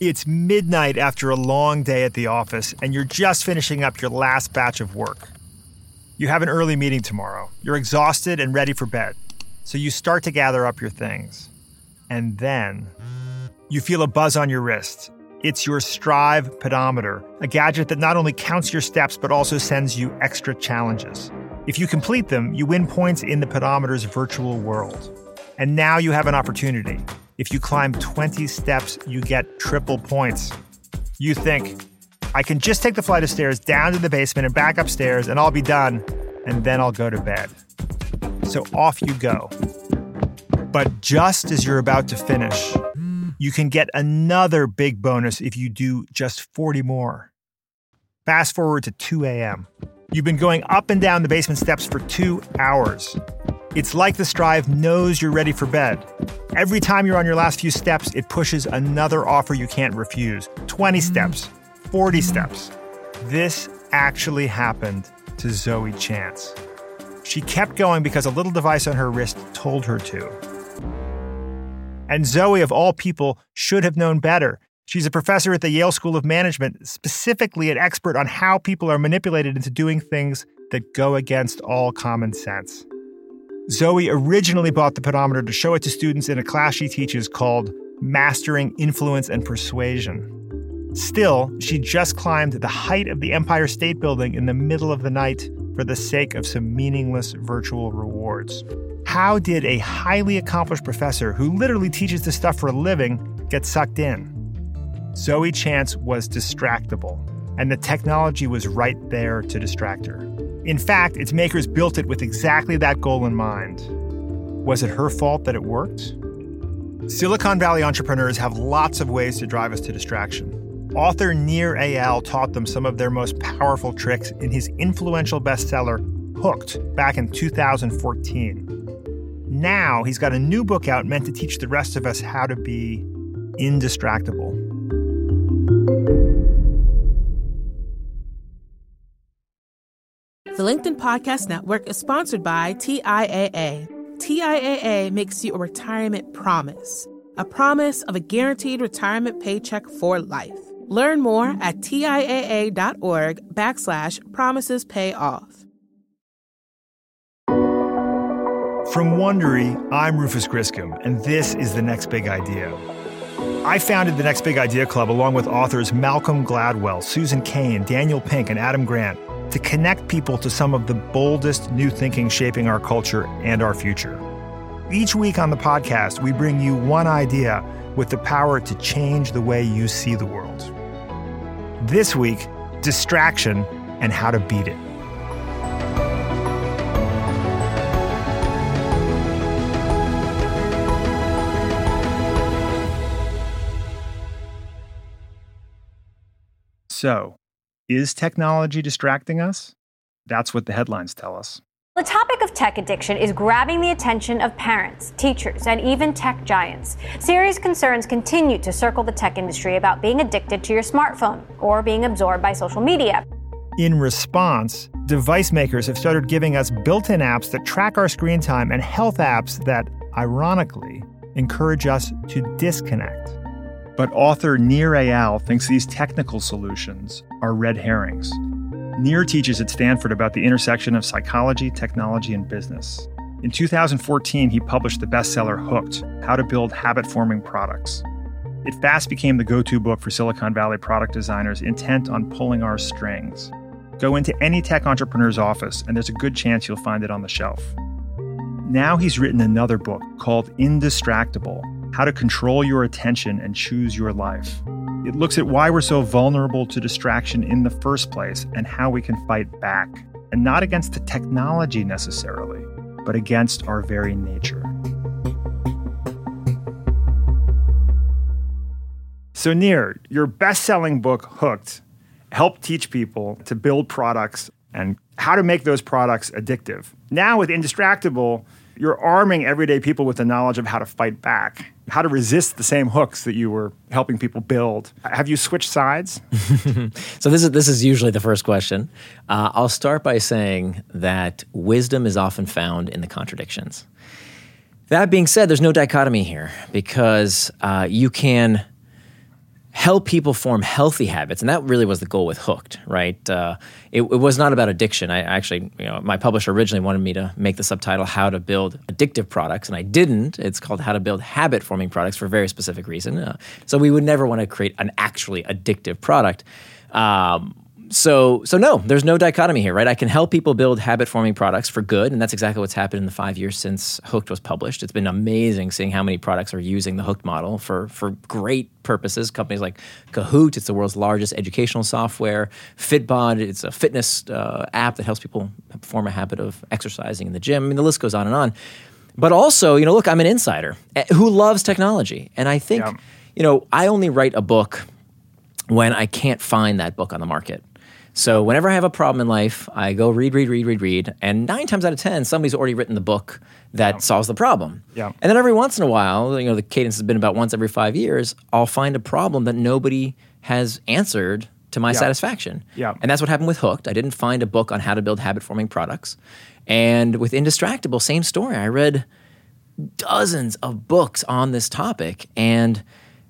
It's midnight after a long day at the office, and you're just finishing up your last batch of work. You have an early meeting tomorrow. You're exhausted and ready for bed. So you start to gather up your things. And then you feel a buzz on your wrist. It's your Striiv pedometer, a gadget that not only counts your steps but also sends you extra challenges. If you complete them, you win points in the pedometer's virtual world. And now you have an opportunity. If you climb 20 steps, you get triple points. You think, I can just take the flight of stairs down to the basement and back upstairs, and I'll be done, and then I'll go to bed. So off you go. But just as you're about to finish, you can get another big bonus if you do just 40 more. Fast forward to 2 a.m. You've been going up and down the basement steps for two hours. It's like the Striiv knows you're ready for bed. Every time you're on your last few steps, it pushes another offer you can't refuse 20 steps, 40 steps. This actually happened to Zoe Chance. She kept going because a little device on her wrist told her to. And Zoe, of all people, should have known better. She's a professor at the Yale School of Management, specifically an expert on how people are manipulated into doing things that go against all common sense. Zoe originally bought the pedometer to show it to students in a class she teaches called Mastering Influence and Persuasion. Still, she just climbed the height of the Empire State Building in the middle of the night for the sake of some meaningless virtual rewards. How did a highly accomplished professor who literally teaches this stuff for a living get sucked in? Zoe Chance was distractible, and the technology was right there to distract her. In fact, its makers built it with exactly that goal in mind. Was it her fault that it worked? Silicon Valley entrepreneurs have lots of ways to drive us to distraction. Author Nir Eyal taught them some of their most powerful tricks in his influential bestseller, Hooked, back in 2014. Now he's got a new book out meant to teach the rest of us how to be indistractable. The LinkedIn Podcast Network is sponsored by TIAA. TIAA makes you a retirement promise, a promise of a guaranteed retirement paycheck for life. Learn more at TIAA.org backslash promises pay off. From Wondery, I'm Rufus Griscom, and this is The Next Big Idea. I founded the Next Big Idea Club along with authors Malcolm Gladwell, Susan Cain, Daniel Pink, and Adam Grant to connect people to some of the boldest new thinking shaping our culture and our future. Each week on the podcast, we bring you one idea with the power to change the way you see the world. This week, distraction and how to beat it. So, is technology distracting us? That's what the headlines tell us. The topic of tech addiction is grabbing the attention of parents, teachers, and even tech giants. Serious concerns continue to circle the tech industry about being addicted to your smartphone or being absorbed by social media. In response, device makers have started giving us built in apps that track our screen time and health apps that, ironically, encourage us to disconnect. But author Nir Eyal thinks these technical solutions are red herrings. Nir teaches at Stanford about the intersection of psychology, technology, and business. In 2014, he published the bestseller Hooked How to Build Habit Forming Products. It fast became the go to book for Silicon Valley product designers intent on pulling our strings. Go into any tech entrepreneur's office, and there's a good chance you'll find it on the shelf. Now he's written another book called Indistractable how to control your attention and choose your life. It looks at why we're so vulnerable to distraction in the first place and how we can fight back, and not against the technology necessarily, but against our very nature. So, Nir, your best selling book, Hooked, helped teach people to build products and how to make those products addictive. Now, with Indistractable, you're arming everyday people with the knowledge of how to fight back, how to resist the same hooks that you were helping people build. Have you switched sides? so this is this is usually the first question. Uh, I'll start by saying that wisdom is often found in the contradictions. That being said, there's no dichotomy here because uh, you can help people form healthy habits, and that really was the goal with Hooked, right? Uh, it, it, was not about addiction. I actually, you know, my publisher originally wanted me to make the subtitle "How to Build Addictive Products," and I didn't. It's called "How to Build Habit-Forming Products" for a very specific reason. Uh, so we would never want to create an actually addictive product. Um, so so no, there's no dichotomy here, right? I can help people build habit forming products for good, and that's exactly what's happened in the five years since Hooked was published. It's been amazing seeing how many products are using the Hooked model for for great purposes. Companies like Kahoot, it's the world's largest educational software. Fitbod, it's a fitness uh, app that helps people form a habit of exercising in the gym. I mean, the list goes on and on. But also, you know, look, I'm an insider eh, who loves technology, and I think, yeah. you know, I only write a book when I can't find that book on the market. So whenever I have a problem in life, I go read, read, read, read, read, and nine times out of ten, somebody's already written the book that yeah. solves the problem. Yeah. And then every once in a while, you know, the cadence has been about once every five years, I'll find a problem that nobody has answered to my yeah. satisfaction. Yeah. And that's what happened with Hooked. I didn't find a book on how to build habit forming products. And with Indistractable, same story. I read dozens of books on this topic, and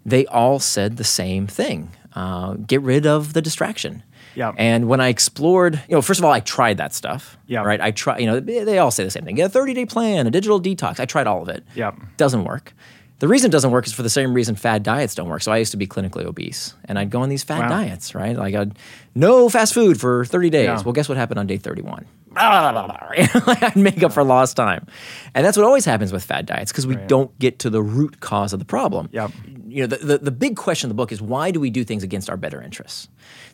they all said the same thing uh, get rid of the distraction. Yeah. And when I explored, you know, first of all, I tried that stuff. Yeah. Right. I try. You know, they all say the same thing. Get a 30 day plan, a digital detox. I tried all of it. Yeah. Doesn't work. The reason it doesn't work is for the same reason fad diets don't work. So I used to be clinically obese, and I'd go on these fad wow. diets, right? Like I'd no fast food for 30 days. Yeah. Well, guess what happened on day 31? I'd make up for lost time, and that's what always happens with fad diets because we right. don't get to the root cause of the problem. Yep. You know, the, the, the big question in the book is why do we do things against our better interests?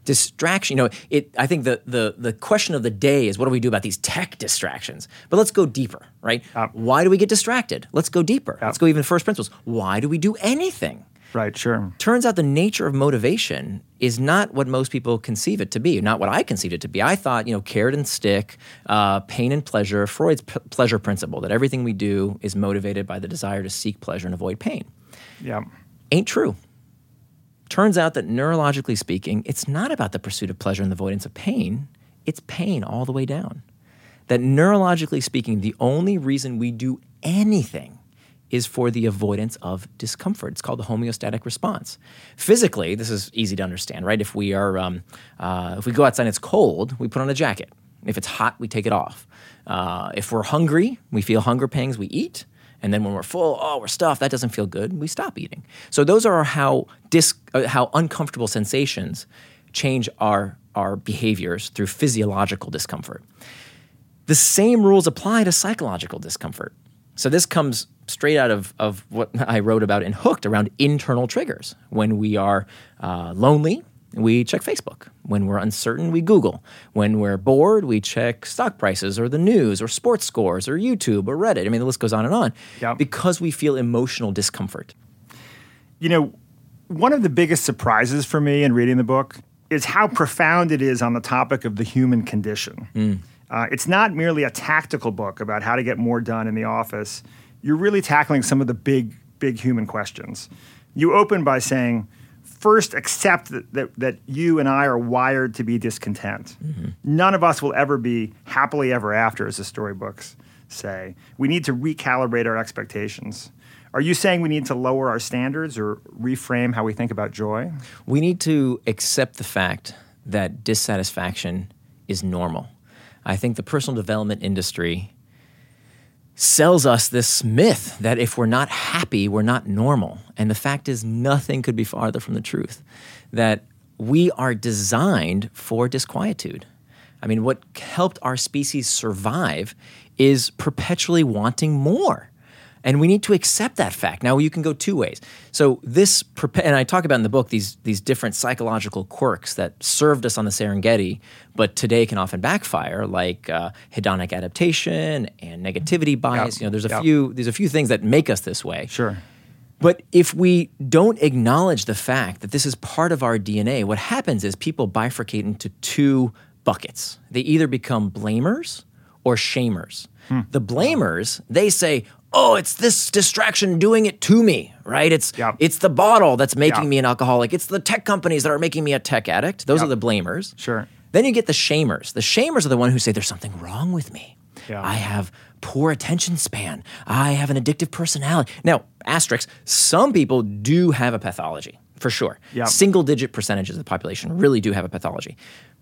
distraction. You know, it. I think the the the question of the day is what do we do about these tech distractions? But let's go deeper, right? Uh, Why do we get distracted? Let's go deeper. Uh, let's go even first principles. Why do we do anything? Right, sure. Turns out the nature of motivation is not what most people conceive it to be, not what I conceived it to be. I thought, you know, carrot and stick, uh, pain and pleasure, Freud's p- pleasure principle, that everything we do is motivated by the desire to seek pleasure and avoid pain. Yeah. Ain't true. Turns out that neurologically speaking, it's not about the pursuit of pleasure and the avoidance of pain, it's pain all the way down. That neurologically speaking, the only reason we do anything is for the avoidance of discomfort. It's called the homeostatic response. Physically, this is easy to understand, right? If we are, um, uh, if we go outside and it's cold, we put on a jacket. If it's hot, we take it off. Uh, if we're hungry, we feel hunger pangs, we eat. And then when we're full, oh, we're stuffed, that doesn't feel good, we stop eating. So those are how dis- uh, how uncomfortable sensations change our our behaviors through physiological discomfort. The same rules apply to psychological discomfort. So this comes straight out of, of what I wrote about in Hooked around internal triggers. When we are uh, lonely, we check Facebook. When we're uncertain, we Google. When we're bored, we check stock prices or the news or sports scores or YouTube or Reddit. I mean, the list goes on and on yep. because we feel emotional discomfort. You know, one of the biggest surprises for me in reading the book is how profound it is on the topic of the human condition. Mm. Uh, it's not merely a tactical book about how to get more done in the office. You're really tackling some of the big, big human questions. You open by saying, first accept that, that, that, you and I are wired to be discontent. Mm-hmm. None of us will ever be happily ever after, as the storybooks say. We need to recalibrate our expectations. Are you saying we need to lower our standards or reframe how we think about joy? We need to accept the fact that dissatisfaction is normal. I think the personal development industry sells us this myth that if we're not happy, we're not normal. And the fact is, nothing could be farther from the truth. That we are designed for disquietude. I mean, what helped our species survive is perpetually wanting more. And we need to accept that fact. Now, you can go two ways. So, this, and I talk about in the book these, these different psychological quirks that served us on the Serengeti, but today can often backfire, like uh, hedonic adaptation and negativity bias. Yep. You know, there's a yep. few there's a few things that make us this way. Sure. But if we don't acknowledge the fact that this is part of our DNA, what happens is people bifurcate into two buckets. They either become blamers or shamers. Hmm. The blamers, they say, oh, it's this distraction doing it to me, right? It's yep. it's the bottle that's making yep. me an alcoholic. It's the tech companies that are making me a tech addict. Those yep. are the blamers. Sure. Then you get the shamers. The shamers are the one who say there's something wrong with me. Yeah. I have poor attention span. I have an addictive personality. Now, asterisk, some people do have a pathology. for sure. Single digit percentages of the population really do have a pathology.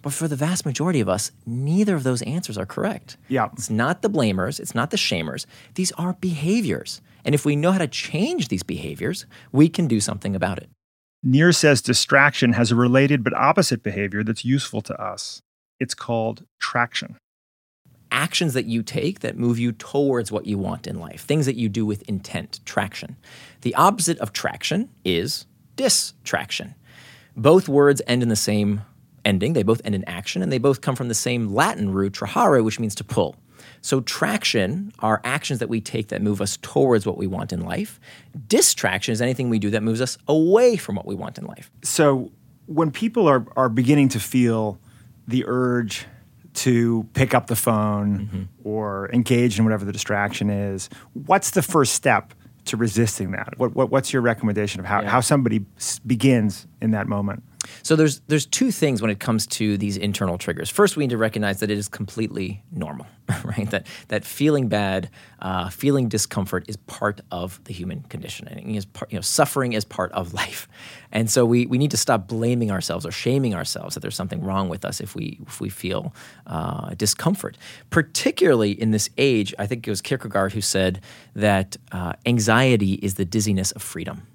But for the vast majority of us, neither of those answers are correct. Yeah. It's not the blamers, it's not the shamers. These are behaviors. And if we know how to change these behaviors, we can do something about it. Nir says distraction has a related but opposite behavior that's useful to us. It's called traction. Actions that you take that move you towards what you want in life, things that you do with intent, traction. The opposite of traction is distraction. Both words end in the same ending, they both end in action, and they both come from the same Latin root, trahere, which means to pull. So, traction are actions that we take that move us towards what we want in life. Distraction is anything we do that moves us away from what we want in life. So, when people are, are beginning to feel the urge to pick up the phone mm-hmm. or engage in whatever the distraction is, what's the first step to resisting that? What, what, what's your recommendation of how, Yeah. how somebody s- begins in that moment? So there's there's two things when it comes to these internal triggers. First, we need to recognize that it is completely normal, right? That that feeling bad, uh, feeling discomfort is part of the human condition. And is part, you know, suffering is part of life, and so we we need to stop blaming ourselves or shaming ourselves that there's something wrong with us if we if we feel uh, discomfort. Particularly in this age, I think it was Kierkegaard who said that uh, anxiety is the dizziness of freedom.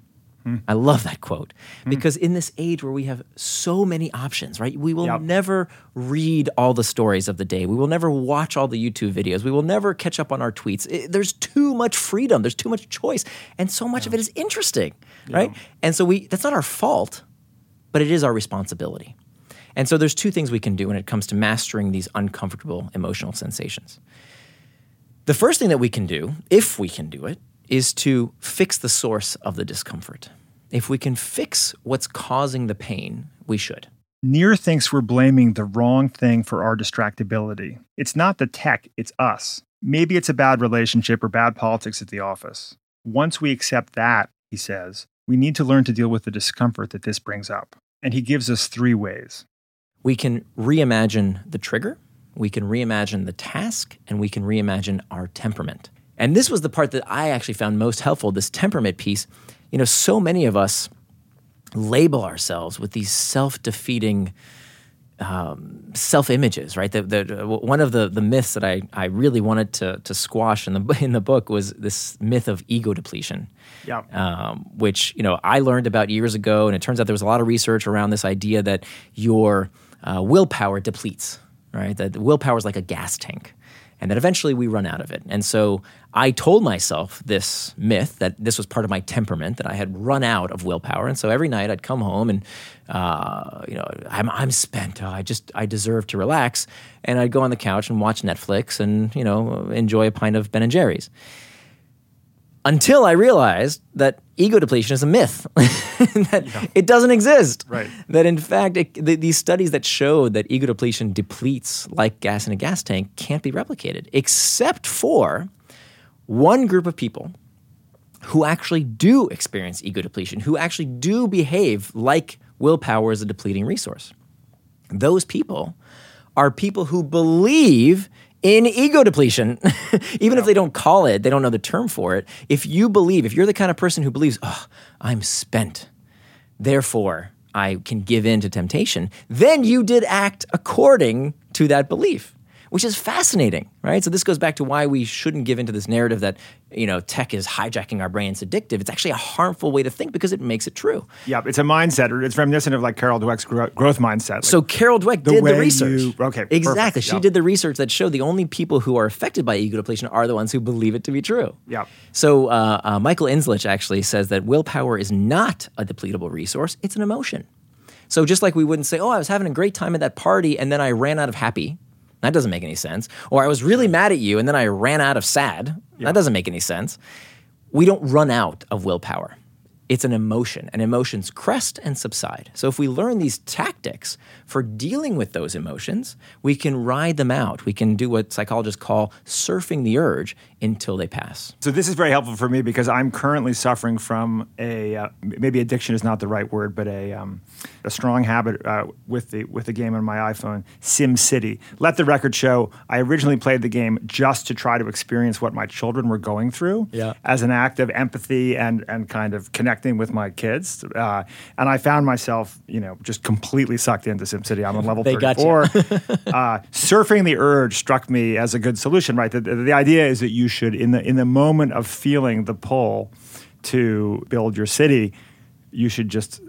I love that quote hmm. because in this age where we have so many options, right? We will Yep. never read all the stories of the day. We will never watch all the YouTube videos. We will never catch up on our tweets. I- there's too much freedom. There's too much choice, and so much of it is interesting, right? And so we that's not our fault, but it is our responsibility. And so there's two things we can do when it comes to mastering these uncomfortable emotional sensations. The first thing that we can do, if we can do it, is to fix the source of the discomfort. If we can fix what's causing the pain, we should. Nir thinks we're blaming the wrong thing for our distractibility. It's not the tech, it's us. Maybe it's a bad relationship or bad politics at the office. Once we accept that, he says, we need to learn to deal with the discomfort that this brings up. And he gives us three ways. We can reimagine the trigger, we can reimagine the task, and we can reimagine our temperament. And this was the part that I actually found most helpful this temperament piece. You know, so many of us label ourselves with these self defeating um, self images, right? The, the, one of the, the myths that I, I really wanted to, to squash in the, in the book was this myth of ego depletion Yeah. um, which you know I learned about years ago, and it turns out there was a lot of research around this idea that your uh, willpower depletes, right? That willpower is like a gas tank, and that eventually we run out of it. And so I told myself this myth that this was part of my temperament that I had run out of willpower, and so every night I'd come home and uh, you know I'm I'm spent. Oh, I just I deserve to relax, and I'd go on the couch and watch Netflix and you know enjoy a pint of Ben and Jerry's until I realized that ego depletion is a myth, that it doesn't exist. Right. That in fact, it, th- these studies that showed that ego depletion depletes like gas in a gas tank can't be replicated, except for one group of people who actually do experience ego depletion, who actually do behave like willpower is a depleting resource. Those people are people who believe in ego depletion. Even if they don't call it, they don't know the term for it. If you believe, if you're the kind of person who believes, oh, I'm spent, therefore I can give in to temptation, then you did act according to that belief. Which is fascinating, right? So this goes back to why we shouldn't give into this narrative that you know tech is hijacking our brains, addictive. It's actually a harmful way to think because it makes it true. Yeah, it's a mindset, it's reminiscent of like Carol Dweck's growth mindset. Like, So Carol Dweck The did the research. you- okay, perfect, exactly. She yeah. did the research that showed the only people who are affected by ego depletion are the ones who believe it to be true. Yeah. So uh, uh, Michael Inzlicht actually says that willpower is not a depletable resource; it's an emotion. So just like we wouldn't say, "Oh, I was having a great time at that party, and then I ran out of happy." That doesn't make any sense. Or I was really mad at you, and then I ran out of sad. That doesn't make any sense. We don't run out of willpower. It's an emotion, and emotions crest and subside. So, if we learn these tactics for dealing with those emotions, we can ride them out. We can do what psychologists call surfing the urge until they pass. So this is very helpful for me because I'm currently suffering from a uh, maybe addiction is not the right word, but a um, a strong habit uh, with the with the game on my iPhone, Sim City. Let the record show. I originally played the game just to try to experience what my children were going through, Yeah. as an act of empathy and and kind of connectivity connecting with my kids, uh, and I found myself, you know, just completely sucked into SimCity. I'm on level They 34. uh, surfing the urge struck me as a good solution. Right, the, the, the idea is that you should, in the in the moment of feeling the pull to build your city, you should just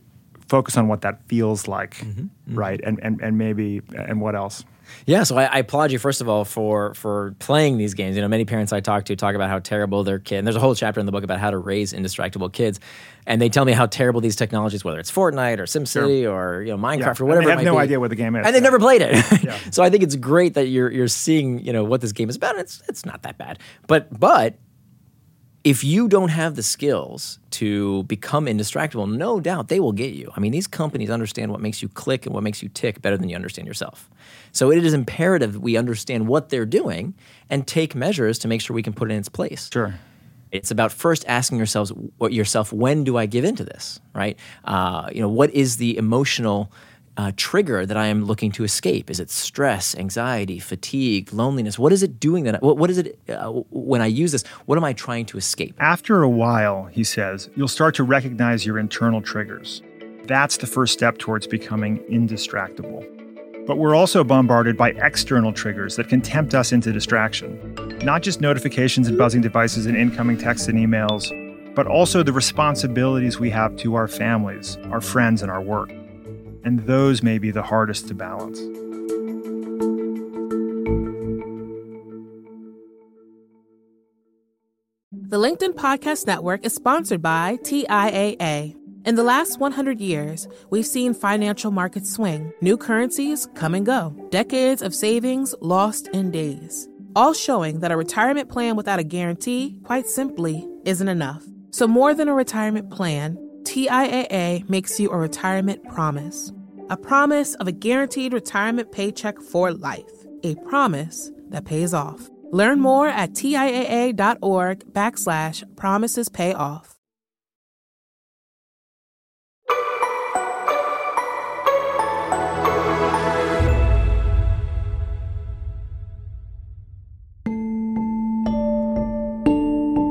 focus on what that feels like, Mm-hmm, right? And, and and maybe and what else? Yeah, so I, I applaud you first of all for for playing these games. You know, many parents I talk to talk about how terrible their kid. And there's a whole chapter in the book about how to raise indistractable kids, and they tell me how terrible these technologies, whether it's Fortnite or SimCity or you know Minecraft Yeah, or and whatever. they it have no be. idea what the game is, and they've yeah. never played it. so I think it's great that you're you're seeing you know what this game is about. And it's it's not that bad, but but if you don't have the skills to become indistractable, no doubt they will get you. I mean, these companies understand what makes you click and what makes you tick better than you understand yourself. So it is imperative that we understand what they're doing and take measures to make sure we can put it in its place. Sure. It's about first asking yourselves, yourself, when do I give into this, right? Uh, you know, what is the emotional uh, trigger that I am looking to escape? Is it stress, anxiety, fatigue, loneliness? What is it doing that? I, what, what is it uh, when I use this? What am I trying to escape? After a while, he says, you'll start to recognize your internal triggers. That's the first step towards becoming indistractable. But we're also bombarded by external triggers that can tempt us into distraction. Not just notifications and buzzing devices and incoming texts and emails, but also the responsibilities we have to our families, our friends, and our work. And those may be the hardest to balance. The LinkedIn Podcast Network is sponsored by TIAA. In the last 100 years, we've seen financial markets swing, new currencies come and go, decades of savings lost in days, all showing that a retirement plan without a guarantee, quite simply, isn't enough. So, more than a retirement plan, TIAA makes you a retirement promise. A promise of a guaranteed retirement paycheck for life. A promise that pays off. Learn more at TIAA.org backslash promises pay off.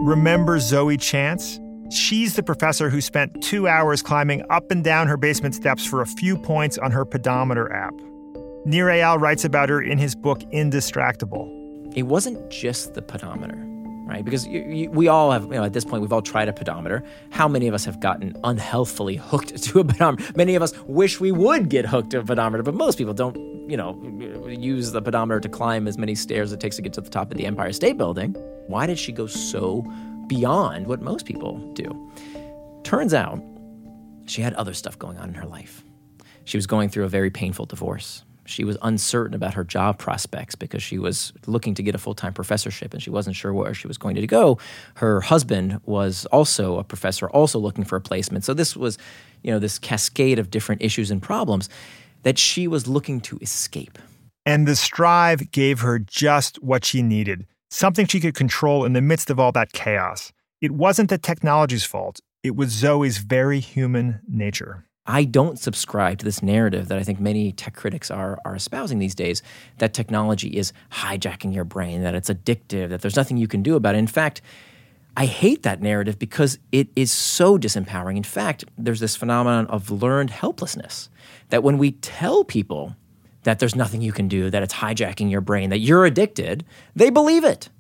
Remember Zoe Chance? She's the professor who spent two hours climbing up and down her basement steps for a few points on her pedometer app. Nir Eyal writes about her in his book Indistractable. It wasn't just the pedometer, right? Because you, you, we all have, you know, at this point, we've all tried a pedometer. How many of us have gotten unhealthfully hooked to a pedometer? Many of us wish we would get hooked to a pedometer, but most people don't, you know, use the pedometer to climb as many stairs it takes to get to the top of the Empire State Building. Why did she go so beyond what most people do? Turns out she had other stuff going on in her life. She was going through a very painful divorce. She was uncertain about her job prospects because she was looking to get a full time professorship and she wasn't sure where she was going to go. Her husband was also a professor, also looking for a placement. So this was, you know, this cascade of different issues and problems that she was looking to escape. And the Striiv gave her just what she needed something she could control in the midst of all that chaos. It wasn't the technology's fault, it was Zoe's very human nature. I don't subscribe to this narrative that I think many tech critics are, are espousing these days that technology is hijacking your brain, that it's addictive, that there's nothing you can do about it. In fact, I hate that narrative because it is so disempowering. In fact, there's this phenomenon of learned helplessness that when we tell people that there's nothing you can do, that it's hijacking your brain, that you're addicted, they believe it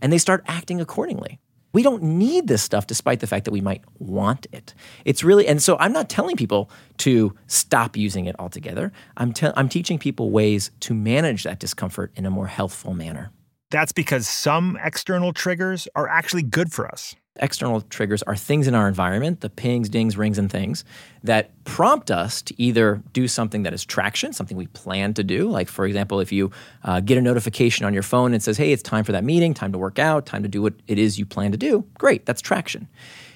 and they start acting accordingly. We don't need this stuff despite the fact that we might want it. It's really, and so I'm not telling people to stop using it altogether. I'm, te- I'm teaching people ways to manage that discomfort in a more healthful manner. That's because some external triggers are actually good for us. External triggers are things in our environment, the pings, dings, rings, and things that prompt us to either do something that is traction, something we plan to do. Like, for example, if you uh, get a notification on your phone and says, hey, it's time for that meeting, time to work out, time to do what it is you plan to do, great, that's traction.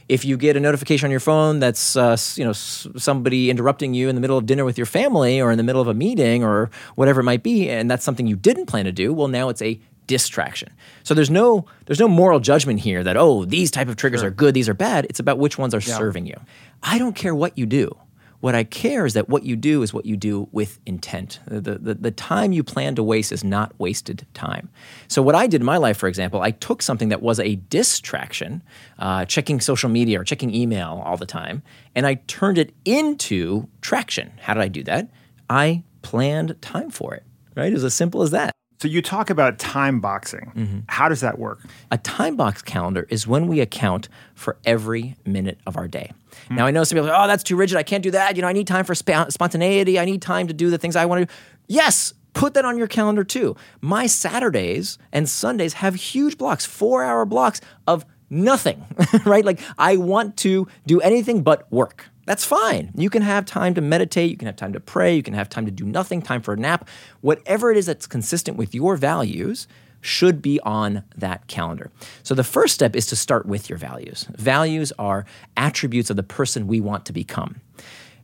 If you get a notification on your phone that's uh, you know somebody interrupting you in the middle of dinner with your family or in the middle of a meeting or whatever it might be, and that's something you didn't plan to do, well, now it's a distraction. So there's no there's no moral judgment here that oh these type of triggers Sure. are good, these are bad. It's about which ones are Yeah. serving you. I don't care what you do. What I care is that what you do is what you do with intent. The, the, the time you plan to waste is not wasted time. So, what I did in my life, for example, I took something that was a distraction, uh, checking social media or checking email all the time, and I turned it into traction. How did I do that? I planned time for it, right? It was as simple as that. So you talk about time boxing. Mm-hmm. How does that work? A time box calendar is when we account for every minute of our day. Mm-hmm. Now I know some people, are, like, oh, that's too rigid. I can't do that. You know, I need time for sp- spontaneity. I need time to do the things I want to do. Yes, put that on your calendar too. My Saturdays and Sundays have huge blocks, four hour blocks of nothing, right? Like I want to do anything but work. That's fine. You can have time to meditate, you can have time to pray, you can have time to do nothing, time for a nap. Whatever it is that's consistent with your values should be on that calendar. So the first step is to start with your values. Values are attributes of the person we want to become.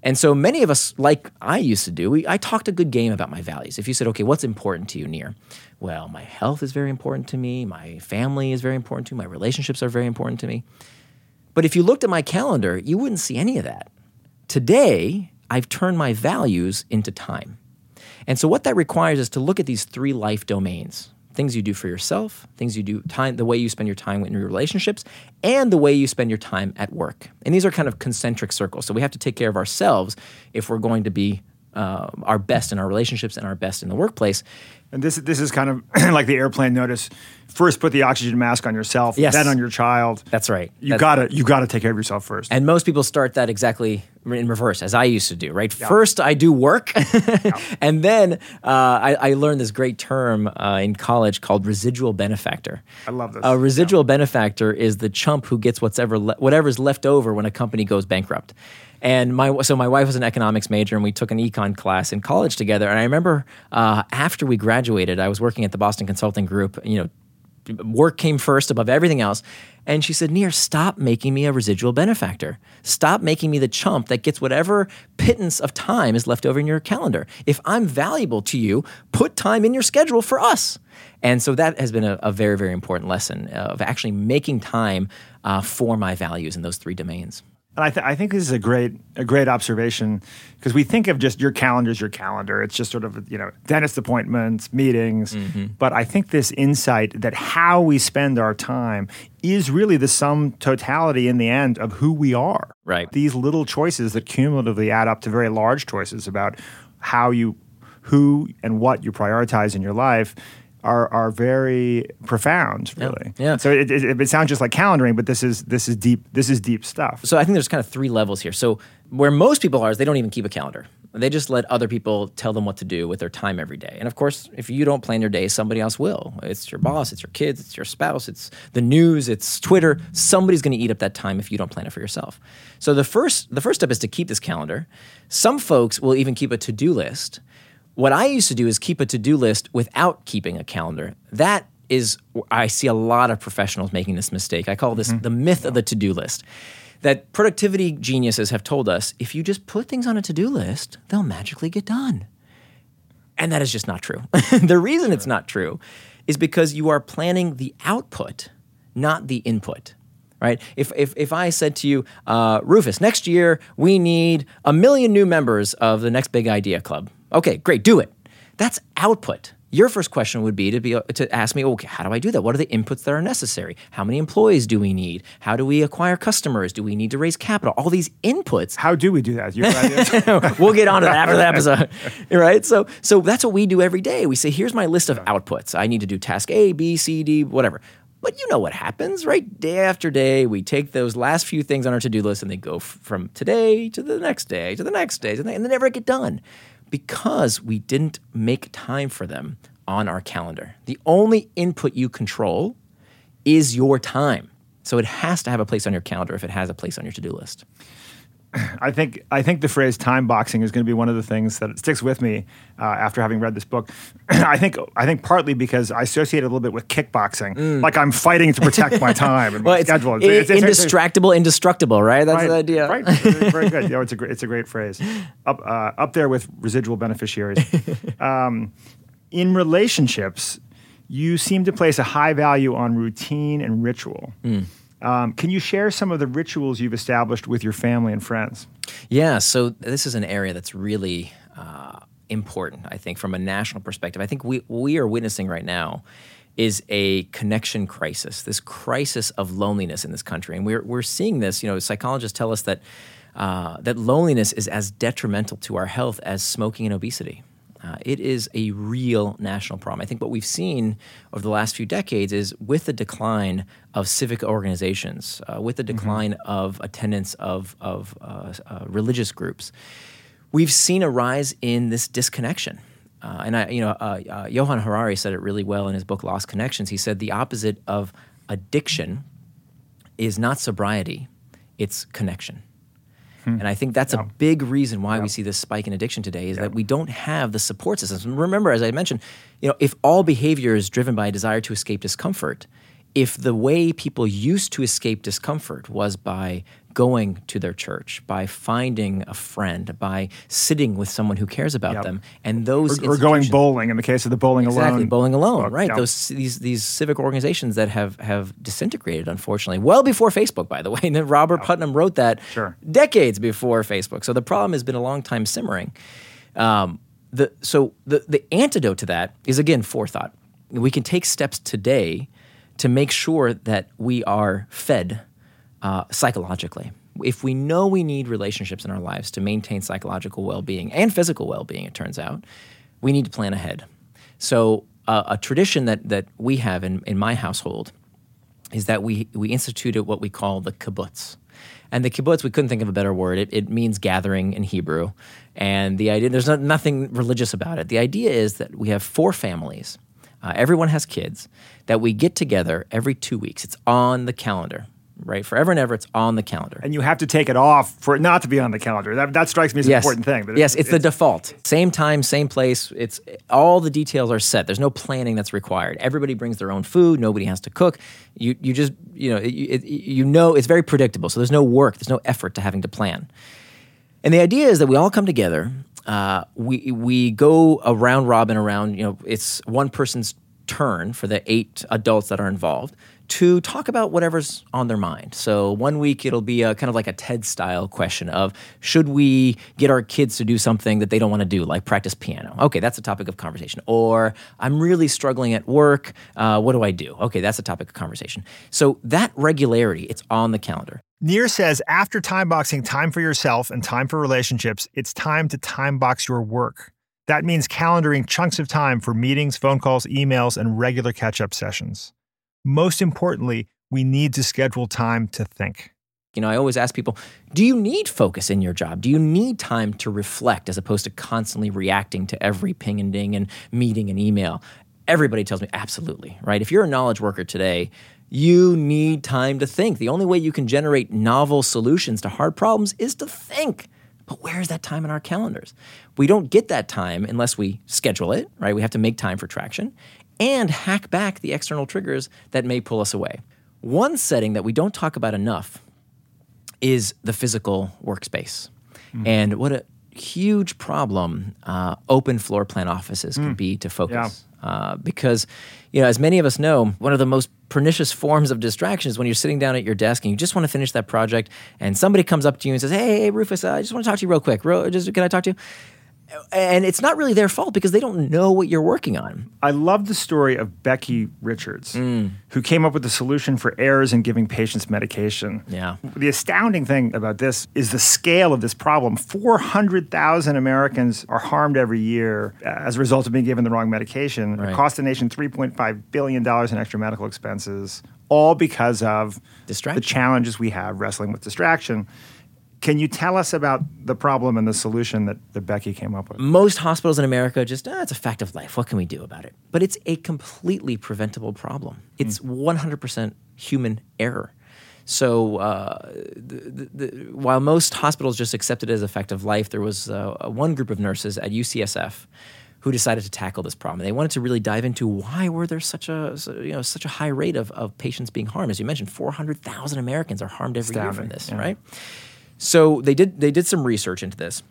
And so many of us, like I used to do, we, I talked a good game about my values. If you said, okay, what's important to you, Nir? Well, my health is very important to me, my family is very important to me, my relationships are very important to me. But if you looked at my calendar, you wouldn't see any of that. Today, I've turned my values into time. And so what that requires is to look at these three life domains. Things you do for yourself, things you do time the way you spend your time in your relationships, and the way you spend your time at work. And these are kind of concentric circles. So we have to take care of ourselves if we're going to be uh, our best in our relationships and our best in the workplace. And this this is kind of like the airplane notice. First, put the oxygen mask on yourself, yes. then on your child. That's right. You gotta you gotta take care of yourself first. And most people start that exactly in reverse, as I used to do. Right. First, I do work, and then uh, I, I, learned this great term uh, in college called residual benefactor. I love this. A residual benefactor is the chump who gets whatever le- whatever's left over when a company goes bankrupt. And my so my wife was an economics major, and we took an econ class in college together. And I remember uh, after we graduated, I was working at the Boston Consulting Group. You know, work came first above everything else. And she said, Nir, stop making me a residual benefactor. Stop making me the chump that gets whatever pittance of time is left over in your calendar. If I'm valuable to you, put time in your schedule for us. And so that has been a, a very, very important lesson of actually making time uh, for my values in those three domains. And I, th- I think this is a great a great observation because we think of just your calendar as your calendar. It's just sort of you know dentist appointments, meetings. Mm-hmm. But I think this insight that how we spend our time is really the sum totality in the end of who we are. Right. These little choices that cumulatively add up to very large choices about how you who and what you prioritize in your life are are very profound, really. Yeah. yeah. So it, it, it, sounds just like calendaring, but this is this is deep. This is deep stuff. So I think there's kind of three levels here. So where most people are is they don't even keep a calendar. They just let other people tell them what to do with their time every day. And of course, if you don't plan your day, somebody else will. It's your boss, it's your kids, it's your spouse, it's the news, it's Twitter. Somebody's going to eat up that time if you don't plan it for yourself. So the first the first step is to keep this calendar. Some folks will even keep a to-do list what I used to do is keep a to do list without keeping a calendar. That is, I see a lot of professionals making this mistake. I call this mm-hmm. the myth of the to do list. That productivity geniuses have told us if you just put things on a to do list, they'll magically get done. And that is just not true. the reason it's not true is because you are planning the output, not the input right? If, if, if I said to you, uh, Rufus, next year we need a million new members of the next big idea club. Okay, great, do it. That's output. Your first question would be to be to ask me, okay, how do I do that? What are the inputs that are necessary? How many employees do we need? How do we acquire customers? Do we need to raise capital? All these inputs. How do we do that? we'll get on to that after the episode, right? So, so that's what we do every day. We say, here's my list of outputs. I need to do task A, B, C, D, whatever. But you know what happens, right? Day after day, we take those last few things on our to do list and they go f- from today to the next day to the next day, and they never get done because we didn't make time for them on our calendar. The only input you control is your time. So it has to have a place on your calendar if it has a place on your to do list. I think I think the phrase time boxing is going to be one of the things that sticks with me uh, after having read this book. I think I think partly because I associate it a little bit with kickboxing, mm. like I'm fighting to protect my time and well, my it's, schedule. It's, it's, it's, indistractable, indestructible, right? That's right, the idea. Right, very good. Yeah, it's a great, it's a great phrase. Up uh, up there with residual beneficiaries. Um, in relationships, you seem to place a high value on routine and ritual. Mm. Um, can you share some of the rituals you've established with your family and friends? Yeah, so this is an area that's really uh, important, I think, from a national perspective. I think we, we are witnessing right now is a connection crisis, this crisis of loneliness in this country. And we're, we're seeing this, you know, psychologists tell us that, uh, that loneliness is as detrimental to our health as smoking and obesity. Uh, it is a real national problem. I think what we've seen over the last few decades is with the decline of civic organizations, uh, with the mm-hmm. decline mm-hmm. of attendance of, of uh, uh, religious groups, we've seen a rise in this disconnection. Uh, and I, you know, uh, Johann Hari said it really well in his book Lost Connections. He said the opposite of addiction is not sobriety; it's connection. Hmm. And I think that's yeah. a big reason why yeah. we see this spike in addiction today is yeah. that we don't have the support systems. Remember, as I mentioned, you know, if all behavior is driven by a desire to escape discomfort, if the way people used to escape discomfort was by going to their church, by finding a friend, by sitting with someone who cares about yep. them, and those or, or, going bowling in the case of the bowling exactly, alone, bowling alone, book, right? Yep. Those these these civic organizations that have have disintegrated, unfortunately, well before Facebook, by the way. And then Robert yep. Putnam wrote that sure. decades before Facebook. So the problem has been a long time simmering. Um, the so the the antidote to that is again forethought. We can take steps today to make sure that we are fed uh, psychologically. If we know we need relationships in our lives to maintain psychological well being and physical well being, it turns out, we need to plan ahead. So, uh, a tradition that, that we have in, in my household is that we, we instituted what we call the kibbutz. And the kibbutz, we couldn't think of a better word. It, it means gathering in Hebrew. And the idea, there's not, nothing religious about it. The idea is that we have four families. Uh, everyone has kids that we get together every two weeks. It's on the calendar right? Forever and ever, it's on the calendar. And you have to take it off for it not to be on the calendar. That, that strikes me as yes. an important thing. yes, it's, it's, the default. Same time, same place. It's all the details are set. There's no planning that's required. Everybody brings their own food. Nobody has to cook. You you just you know it, it, you know it's very predictable. So there's no work. There's no effort to having to plan. And the idea is that we all come together. Uh, we we go around robin around. You know, it's one person's turn for the eight adults that are involved to talk about whatever's on their mind. So one week it'll be a kind of like a TED style question of should we get our kids to do something that they don't want to do, like practice piano? Okay, that's a topic of conversation. Or I'm really struggling at work. Uh, what do I do? Okay, that's a topic of conversation. So that regularity, it's on the calendar. Nir says after time boxing time for yourself and time for relationships, it's time to time box your work. That means calendaring chunks of time for meetings, phone calls, emails, and regular catch up sessions. Most importantly, we need to schedule time to think. You know, I always ask people, do you need focus in your job? Do you need time to reflect as opposed to constantly reacting to every ping and ding and meeting and email? Everybody tells me, absolutely, right? If you're a knowledge worker today, you need time to think. The only way you can generate novel solutions to hard problems is to think. But where is that time in our calendars? We don't get that time unless we schedule it, right? We have to make time for traction and hack back the external triggers that may pull us away. One setting that we don't talk about enough is the physical workspace. Mm-hmm. And what a huge problem uh, open floor plan offices mm. can be to focus. Yeah. Uh, because, you know, as many of us know, one of the most pernicious forms of distraction is when you're sitting down at your desk and you just want to finish that project, and somebody comes up to you and says, "Hey, hey Rufus, uh, I just want to talk to you real quick. Real, just can I talk to you?" And it's not really their fault because they don't know what you're working on. I love the story of Becky Richards, mm. who came up with the solution for errors in giving patients medication. Yeah. The astounding thing about this is the scale of this problem. 400,000 Americans are harmed every year as a result of being given the wrong medication. Right. It costs the nation $3.5 billion in extra medical expenses, all because of the challenges we have wrestling with distraction. Can you tell us about the problem and the solution that, that Becky came up with? Most hospitals in America just, ah, it's a fact of life. What can we do about it? But it's a completely preventable problem. It's mm. 100% human error. So, uh, the, the, the, while most hospitals just accept it as a fact of life, there was uh, one group of nurses at UCSF who decided to tackle this problem. They wanted to really dive into why were there such a you know such a high rate of, of patients being harmed. As you mentioned, 400,000 Americans are harmed every Astounding. year from this, yeah. right? So they did they did some research into this.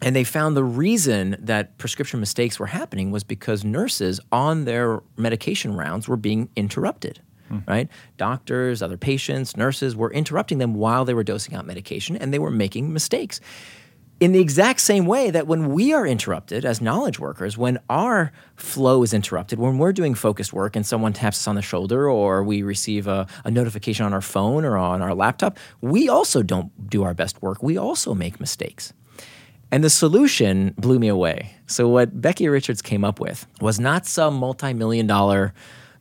And they found the reason that prescription mistakes were happening was because nurses on their medication rounds were being interrupted. Hmm. right? Doctors, other patients, nurses were interrupting them while they were dosing out medication and they were making mistakes in the exact same way that when we are interrupted as knowledge workers, when our flow is interrupted, when we're doing focused work and someone taps us on the shoulder or we receive a, a, notification on our phone or on our laptop, we also don't do our best work. We also make mistakes. And the solution blew me away. So what Becky Richards came up with was not some multi-million dollar,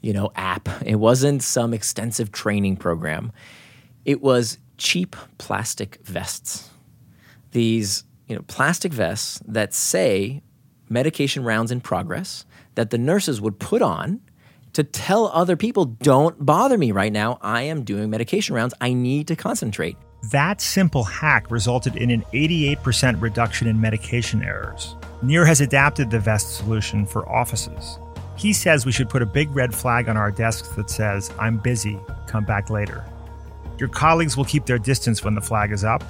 you know, app. It wasn't some extensive training program. It was cheap plastic vests. These you know, plastic vests that say medication rounds in progress that the nurses would put on to tell other people, don't bother me right now. I am doing medication rounds. I need to concentrate. That simple hack resulted in an 88% reduction in medication errors. Nir has adapted the vest solution for offices. He says we should put a big red flag on our desks that says, I'm busy, come back later. Your colleagues will keep their distance when the flag is up,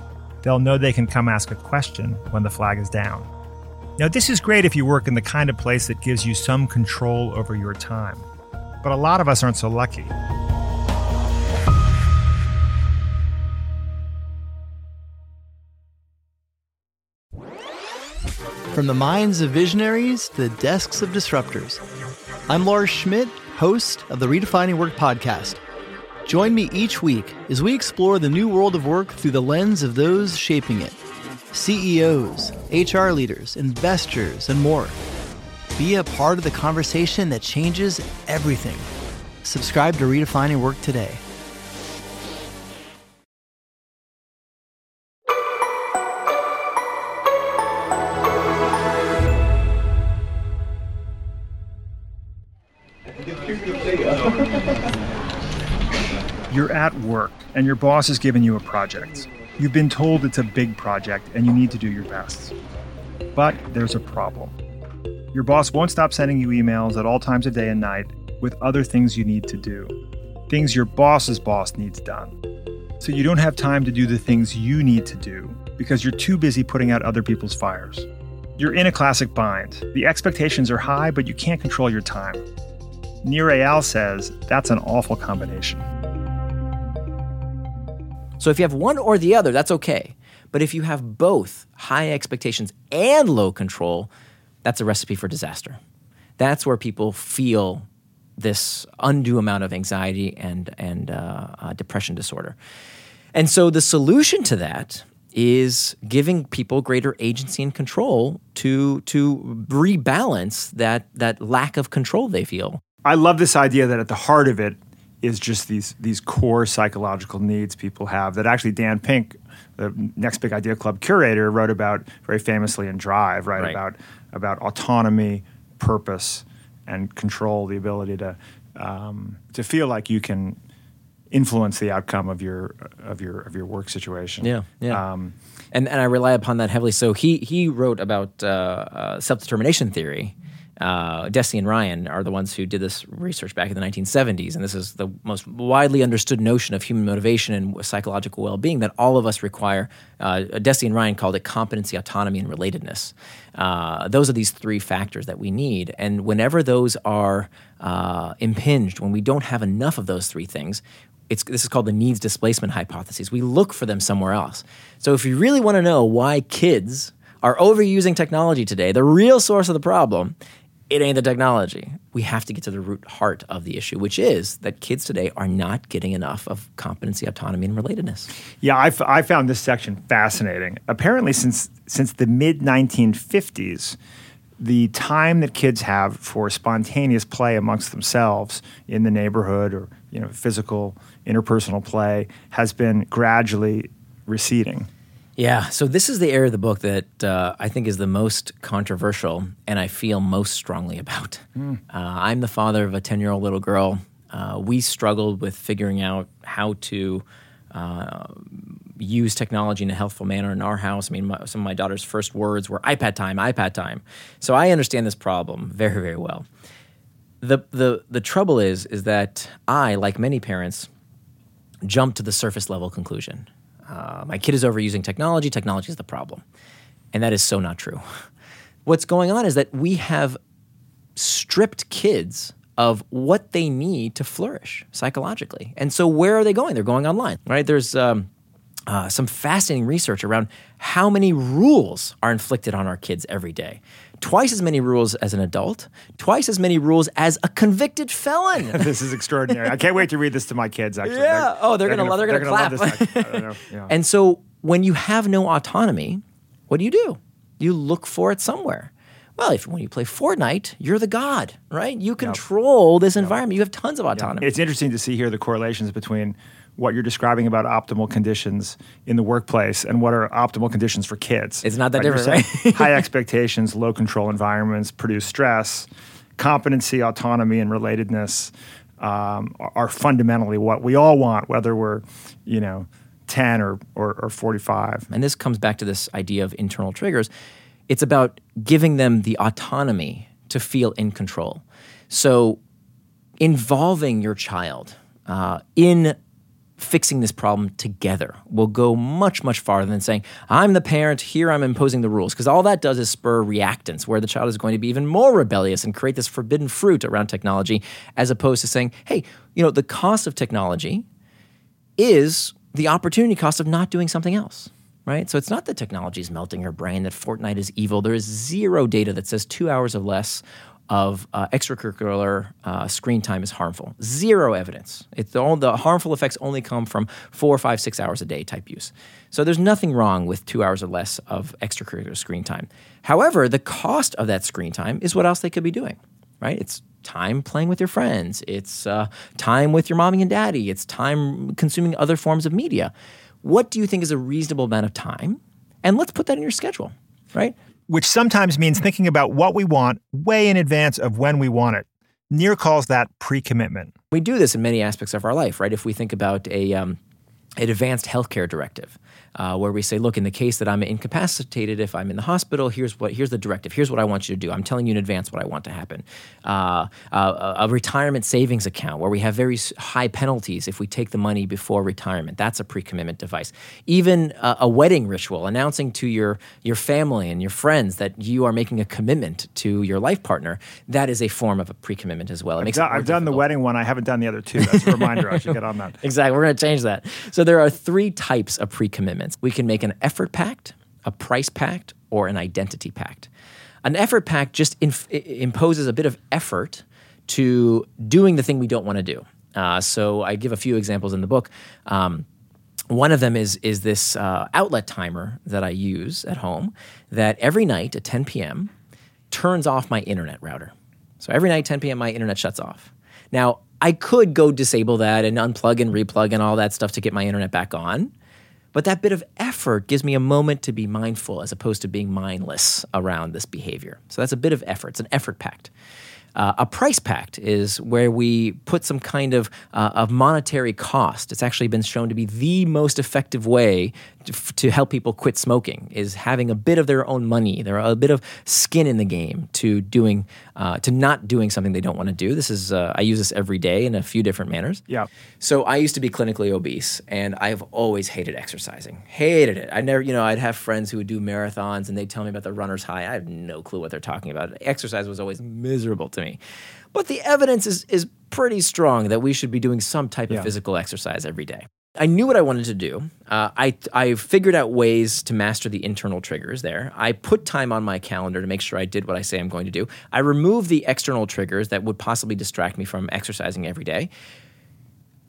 they'll know they can come ask a question when the flag is down. Now, this is great if you work in the kind of place that gives you some control over your time, but a lot of us aren't so lucky. From the minds of visionaries to the desks of disruptors, I'm Lars Schmidt, host of the Redefining Work podcast. Join me each week as we explore the new world of work through the lens of those shaping it CEOs, HR leaders, investors, and more. Be a part of the conversation that changes everything. Subscribe to Redefining Work today. Work and your boss has given you a project. You've been told it's a big project and you need to do your best. But there's a problem. Your boss won't stop sending you emails at all times of day and night with other things you need to do, things your boss's boss needs done. So you don't have time to do the things you need to do because you're too busy putting out other people's fires. You're in a classic bind. The expectations are high, but you can't control your time. Nir Eyal says that's an awful combination. So if you have one or the other, that's okay. But if you have both high expectations and low control, that's a recipe for disaster. That's where people feel this undue amount of anxiety and and uh, uh, depression disorder. And so the solution to that is giving people greater agency and control to to rebalance that that lack of control they feel. I love this idea that at the heart of it is just these these core psychological needs people have that actually Dan Pink, the Next Big Idea Club curator, wrote about very famously in Drive, right? right. About about autonomy, purpose, and control, the ability to um, to feel like you can influence the outcome of your of your of your work situation. Yeah, yeah. Um, and and I rely upon that heavily. So he he wrote about uh, uh, self determination theory uh, Deci and Ryan are the ones who did this research back in the 1970s, and this is the most widely understood notion of human motivation and psychological well-being that all of us require. Uh, Deci and Ryan called it competency, autonomy, and relatedness. Uh, those are these three factors that we need, and whenever those are uh, impinged, when we don't have enough of those three things, it's, this is called the needs displacement hypothesis. We look for them somewhere else. So if you really want to know why kids are overusing technology today, the real source of the problem it ain't the technology. We have to get to the root heart of the issue, which is that kids today are not getting enough of competency, autonomy, and relatedness. Yeah, I, f- I found this section fascinating. Apparently, since since the mid 1950s, the time that kids have for spontaneous play amongst themselves in the neighborhood or you know physical interpersonal play has been gradually receding. Yeah, so this is the area of the book that uh, I think is the most controversial and I feel most strongly about. Mm. Uh, I'm the father of a 10 year old little girl. Uh, we struggled with figuring out how to uh, use technology in a healthful manner in our house. I mean, my, some of my daughter's first words were iPad time, iPad time. So I understand this problem very, very well. The, the, the trouble is, is that I, like many parents, jump to the surface level conclusion uh, my kid is overusing technology, technology is the problem. And that is so not true. What's going on is that we have stripped kids of what they need to flourish psychologically. And so, where are they going? They're going online, right? There's um, uh, some fascinating research around how many rules are inflicted on our kids every day. Twice as many rules as an adult, twice as many rules as a convicted felon. this is extraordinary. I can't wait to read this to my kids. Actually, Yeah. They're- Oh, they're gonna love- they're gonna love this. I don't know. Yeah. And so when you have no autonomy, what do you do? You look for it somewhere. Well, if when you play Fortnite, you're the god, right? You control this environment. You have tons of autonomy. It's interesting to see here the correlations between what you're describing about optimal conditions in the workplace and what are optimal conditions for kids. It's not that You're different, saying high expectations, low control environments produce stress. Competency, autonomy, and relatedness um, are, are fundamentally what we all want, whether we're, you know, 10 or, or, or 45. and this comes back to this idea of internal triggers. It's about giving them the autonomy to feel in control. So, involving your child uh, in fixing this problem together will go much, much farther than saying, I'm the parent, here I'm imposing the rules. Because all that does is spur reactance, where the child is going to be even more rebellious and create this forbidden fruit around technology, as opposed to saying, hey, you know, the cost of technology is the opportunity cost of not doing something else, right? So it's not that technology is melting your brain, that Fortnite is evil. There is zero data that says two hours or less of uh, extracurricular uh, screen time is harmful. Zero evidence. It's all the harmful effects only come from four, five, six hours a day type use. So there's nothing wrong with two hours or less of extracurricular screen time. However, the cost of that screen time is what else they could be doing, right? It's time playing with your friends. It's uh, time with your mommy and daddy. It's time consuming other forms of media. What do you think is a reasonable amount of time? And let's put that in your schedule, right? Which sometimes means thinking about what we want way in advance of when we want it. Nir calls that pre commitment. We do this in many aspects of our life, right? If we think about a, um, an advanced healthcare directive, uh, where we say, look, in the case that I'm incapacitated, if I'm in the hospital, here's what here's the directive. Here's what I want you to do. I'm telling you in advance what I want to happen. Uh, uh, a retirement savings account where we have very high penalties if we take the money before retirement. That's a pre-commitment device. Even uh, a wedding ritual, announcing to your your family and your friends that you are making a commitment to your life partner. That is a form of a pre-commitment as well. It I've makes done, it I've done the wedding one. I haven't done the other two. That's a reminder. I should get on that. Exactly. We're going to change that. So there are three types of pre We can make an effort pact, a price pact, or an identity pact. An effort pact just inf- imposes a bit of effort to doing the thing we don't want to do. Uh, so I give a few examples in the book. Um, one of them is is this uh, outlet timer that I use at home that every night at 10 p.m. turns off my internet router. So every night 10 p.m. my internet shuts off. Now I could go disable that and unplug and replug and all that stuff to get my internet back on. But that bit of effort gives me a moment to be mindful as opposed to being mindless around this behavior. So that's a bit of effort. It's an effort pact. Uh, a price pact is where we put some kind of, uh, of monetary cost. It's actually been shown to be the most effective way to, f- to help people quit smoking is having a bit of their own money, there a bit of skin in the game to doing uh, to not doing something they don't want to do. This is uh, I use this every day in a few different manners. Yeah. So I used to be clinically obese, and I've always hated exercising. Hated it. I never, you know, I'd have friends who would do marathons, and they'd tell me about the runner's high. I have no clue what they're talking about. Exercise was always miserable to me. But the evidence is is pretty strong that we should be doing some type Yeah. of physical exercise every day. I knew what I wanted to do. Uh, I I figured out ways to master the internal triggers there. I put time on my calendar to make sure I did what I say I'm going to do. I removed the external triggers that would possibly distract me from exercising every day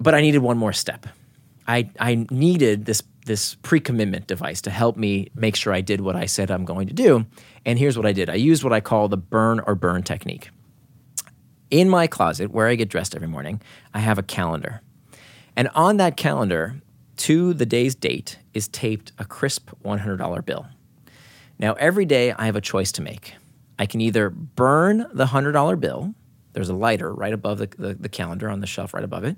but I needed one more step. I, I needed this this pre-commitment device to help me make sure I did what I said I'm going to do. And here's what I did. I used what I call the burn or burn technique. In my closet where I get dressed every morning, I have a calendar. And on that calendar, to the day's date is taped a crisp $100 bill. Now, every day I have a choice to make. I can either burn the $100 bill, there's a lighter right above the, the, the calendar on the shelf right above it,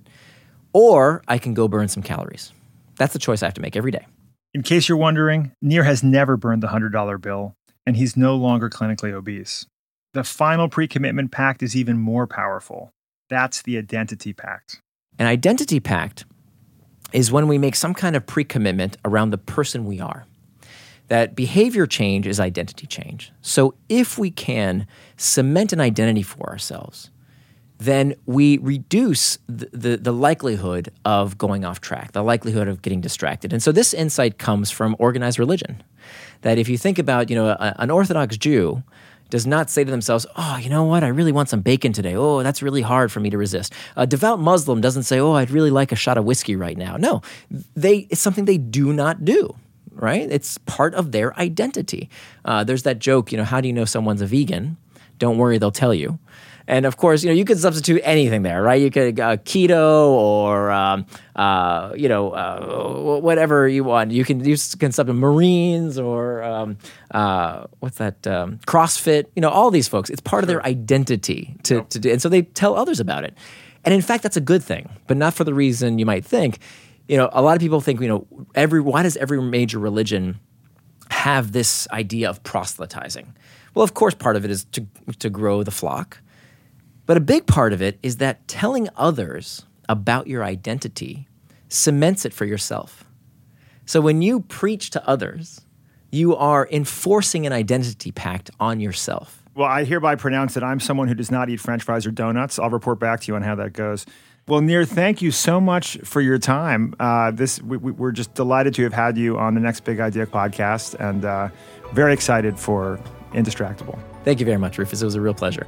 or I can go burn some calories. That's the choice I have to make every day. In case you're wondering, Nir has never burned the $100 bill, and he's no longer clinically obese. The final pre commitment pact is even more powerful. That's the identity pact. An identity pact is when we make some kind of pre commitment around the person we are. That behavior change is identity change. So if we can cement an identity for ourselves, then we reduce the, the, the, likelihood of going off track, the likelihood of getting distracted. And so this insight comes from organized religion. That if you think about, you know, a, an Orthodox Jew does not say to themselves, oh, you know what, I really want some bacon today. Oh, that's really hard for me to resist. A devout Muslim doesn't say, oh, I'd really like a shot of whiskey right now. No, they, it's something they do not do right? It's part of their identity. Uh, there's that joke, you know, how do you know someone's a vegan? Don't worry, they'll tell you. And of course, you know, you could substitute anything there, right? You could uh, keto or, um, uh, you know, uh, whatever you want. You can you can substitute Marines or um, uh, what's that? Um, CrossFit. You know, all these folks. It's part of their identity to, yep. to do, and so they tell others about it. And in fact, that's a good thing, but not for the reason you might think. You know, a lot of people think, you know, every why does every major religion have this idea of proselytizing? Well, of course, part of it is to to grow the flock. But a big part of it is that telling others about your identity cements it for yourself. So when you preach to others, you are enforcing an identity pact on yourself. Well, I hereby pronounce that I'm someone who does not eat french fries or donuts. I'll report back to you on how that goes. Well, Nir, thank you so much for your time. Uh, this we, are just delighted to have had you on the Next Big Idea podcast, and uh, very excited for Indistractable. Thank you very much, Rufus. It was a real pleasure.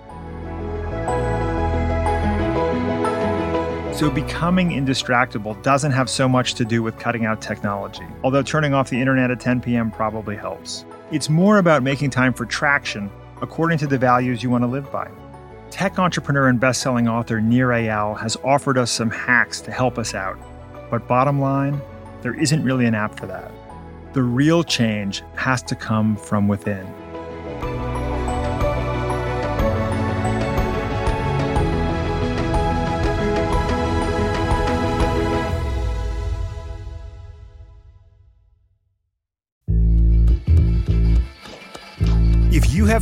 So, becoming indistractable doesn't have so much to do with cutting out technology, although turning off the internet at 10 p.m. probably helps. It's more about making time for traction according to the values you want to live by. Tech entrepreneur and best-selling author Nir Eyal has offered us some hacks to help us out. But bottom line, there isn't really an app for that. The real change has to come from within.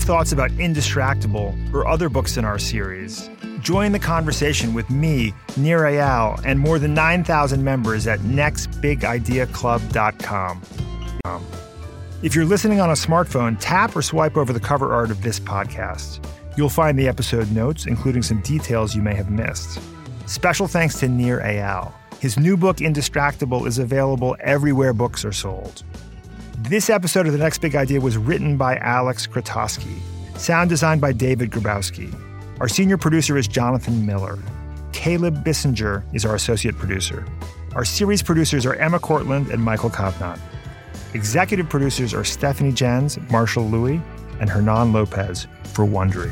Have thoughts about Indistractable or other books in our series, join the conversation with me, Nir Eyal, and more than 9,000 members at nextbigideaclub.com. Um, if you're listening on a smartphone, tap or swipe over the cover art of this podcast. You'll find the episode notes, including some details you may have missed. Special thanks to Nir Eyal. His new book, Indistractable, is available everywhere books are sold. This episode of The Next Big Idea was written by Alex Kratoski, sound designed by David Grabowski. Our senior producer is Jonathan Miller. Caleb Bissinger is our associate producer. Our series producers are Emma Cortland and Michael Kovnat. Executive producers are Stephanie Jens, Marshall Lewy, and Hernan Lopez for Wondery.